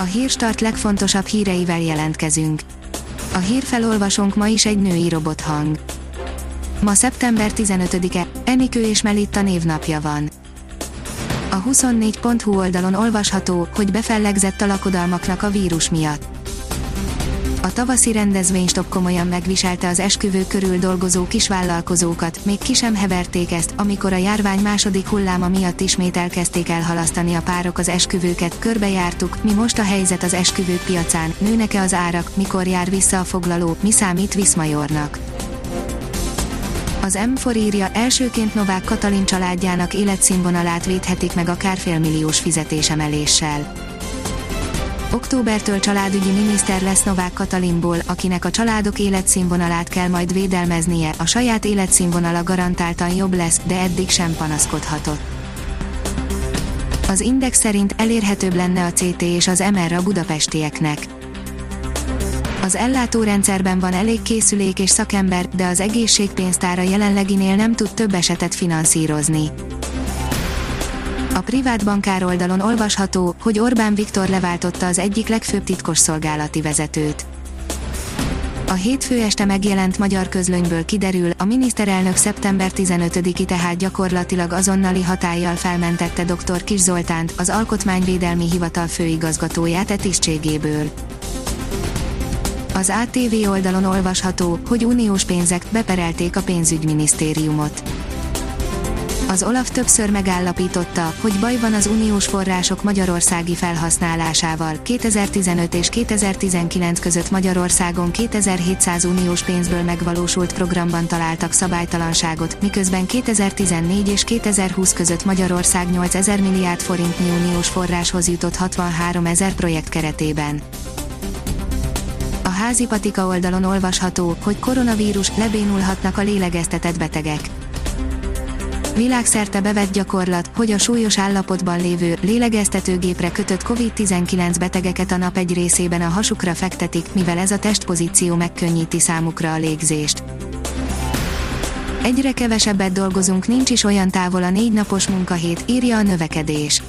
A hírstart legfontosabb híreivel jelentkezünk. A hírfelolvasónk ma is egy női robothang. Ma szeptember 15-e, Enikő és Melitta névnapja van. A 24.hu oldalon olvasható, hogy befellegzett a lakodalmaknak a vírus miatt. A tavaszi rendezvénystop komolyan megviselte az esküvő körül dolgozó kisvállalkozókat, még ki sem heverték ezt, amikor a járvány második hulláma miatt ismét elkezdték elhalasztani a párok az esküvőket, körbejártuk, mi most a helyzet az esküvők piacán, nőnek-e az árak, mikor jár vissza a foglaló, mi számít Viszmajornak. Az M4 írja, elsőként Novák Katalin családjának életszínvonalát védhetik meg akár félmilliós fizetésemeléssel. Októbertől családügyi miniszter lesz Novák Katalinból, akinek a családok életszínvonalát kell majd védelmeznie, a saját életszínvonala garantáltan jobb lesz, de eddig sem panaszkodhatott. Az Index szerint elérhetőbb lenne a CT és az MR a budapestieknek az ellátórendszerben van elég készülék és szakember, de az egészségpénztára jelenleginél nem tud több esetet finanszírozni. A privát bankár oldalon olvasható, hogy Orbán Viktor leváltotta az egyik legfőbb titkosszolgálati vezetőt. A hétfő este megjelent magyar közlönyből kiderül, a miniszterelnök szeptember 15-i tehát gyakorlatilag azonnali hatállyal felmentette dr. Kis Zoltánt, az Alkotmányvédelmi Hivatal főigazgatóját e tisztségéből. Az ATV oldalon olvasható, hogy uniós pénzek beperelték a pénzügyminisztériumot. Az Olaf többször megállapította, hogy baj van az uniós források magyarországi felhasználásával. 2015 és 2019 között Magyarországon 2700 uniós pénzből megvalósult programban találtak szabálytalanságot, miközben 2014 és 2020 között Magyarország 8000 milliárd forintnyi uniós forráshoz jutott 63 ezer projekt keretében házi patika oldalon olvasható, hogy koronavírus lebénulhatnak a lélegeztetett betegek. Világszerte bevett gyakorlat, hogy a súlyos állapotban lévő, lélegeztetőgépre kötött COVID-19 betegeket a nap egy részében a hasukra fektetik, mivel ez a testpozíció megkönnyíti számukra a légzést. Egyre kevesebbet dolgozunk, nincs is olyan távol a négy napos munkahét, írja a növekedés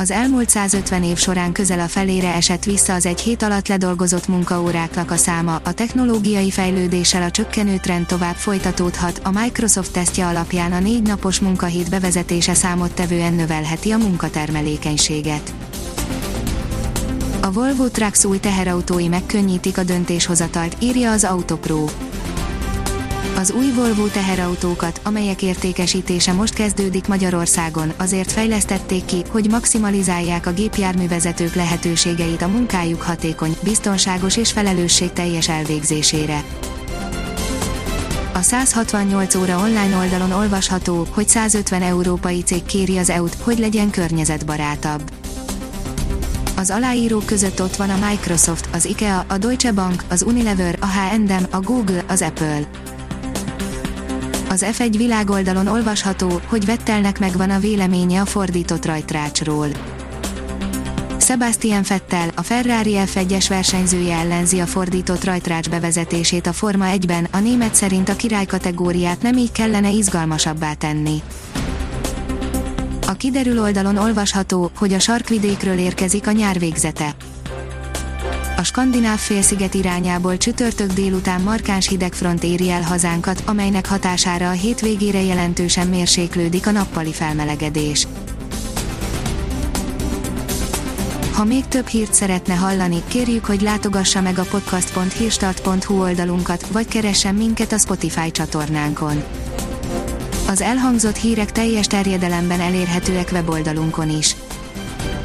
az elmúlt 150 év során közel a felére esett vissza az egy hét alatt ledolgozott munkaóráknak a száma, a technológiai fejlődéssel a csökkenő trend tovább folytatódhat, a Microsoft tesztje alapján a négy napos munkahét bevezetése számottevően növelheti a munkatermelékenységet. A Volvo Trucks új teherautói megkönnyítik a döntéshozatalt, írja az Autopro az új Volvo teherautókat, amelyek értékesítése most kezdődik Magyarországon, azért fejlesztették ki, hogy maximalizálják a gépjárművezetők lehetőségeit a munkájuk hatékony, biztonságos és felelősségteljes elvégzésére. A 168 óra online oldalon olvasható, hogy 150 európai cég kéri az EU-t, hogy legyen környezetbarátabb. Az aláírók között ott van a Microsoft, az IKEA, a Deutsche Bank, az Unilever, a H&M, a Google, az Apple. Az F1 világoldalon olvasható, hogy Vettelnek megvan a véleménye a fordított rajtrácsról. Sebastian Vettel, a Ferrari F1-es versenyzője ellenzi a fordított rajtrács bevezetését a Forma 1-ben, a német szerint a király kategóriát nem így kellene izgalmasabbá tenni. A kiderül oldalon olvasható, hogy a sarkvidékről érkezik a nyár végzete a skandináv félsziget irányából csütörtök délután markáns hidegfront éri el hazánkat, amelynek hatására a hétvégére jelentősen mérséklődik a nappali felmelegedés. Ha még több hírt szeretne hallani, kérjük, hogy látogassa meg a podcast.hírstart.hu oldalunkat, vagy keressen minket a Spotify csatornánkon. Az elhangzott hírek teljes terjedelemben elérhetőek weboldalunkon is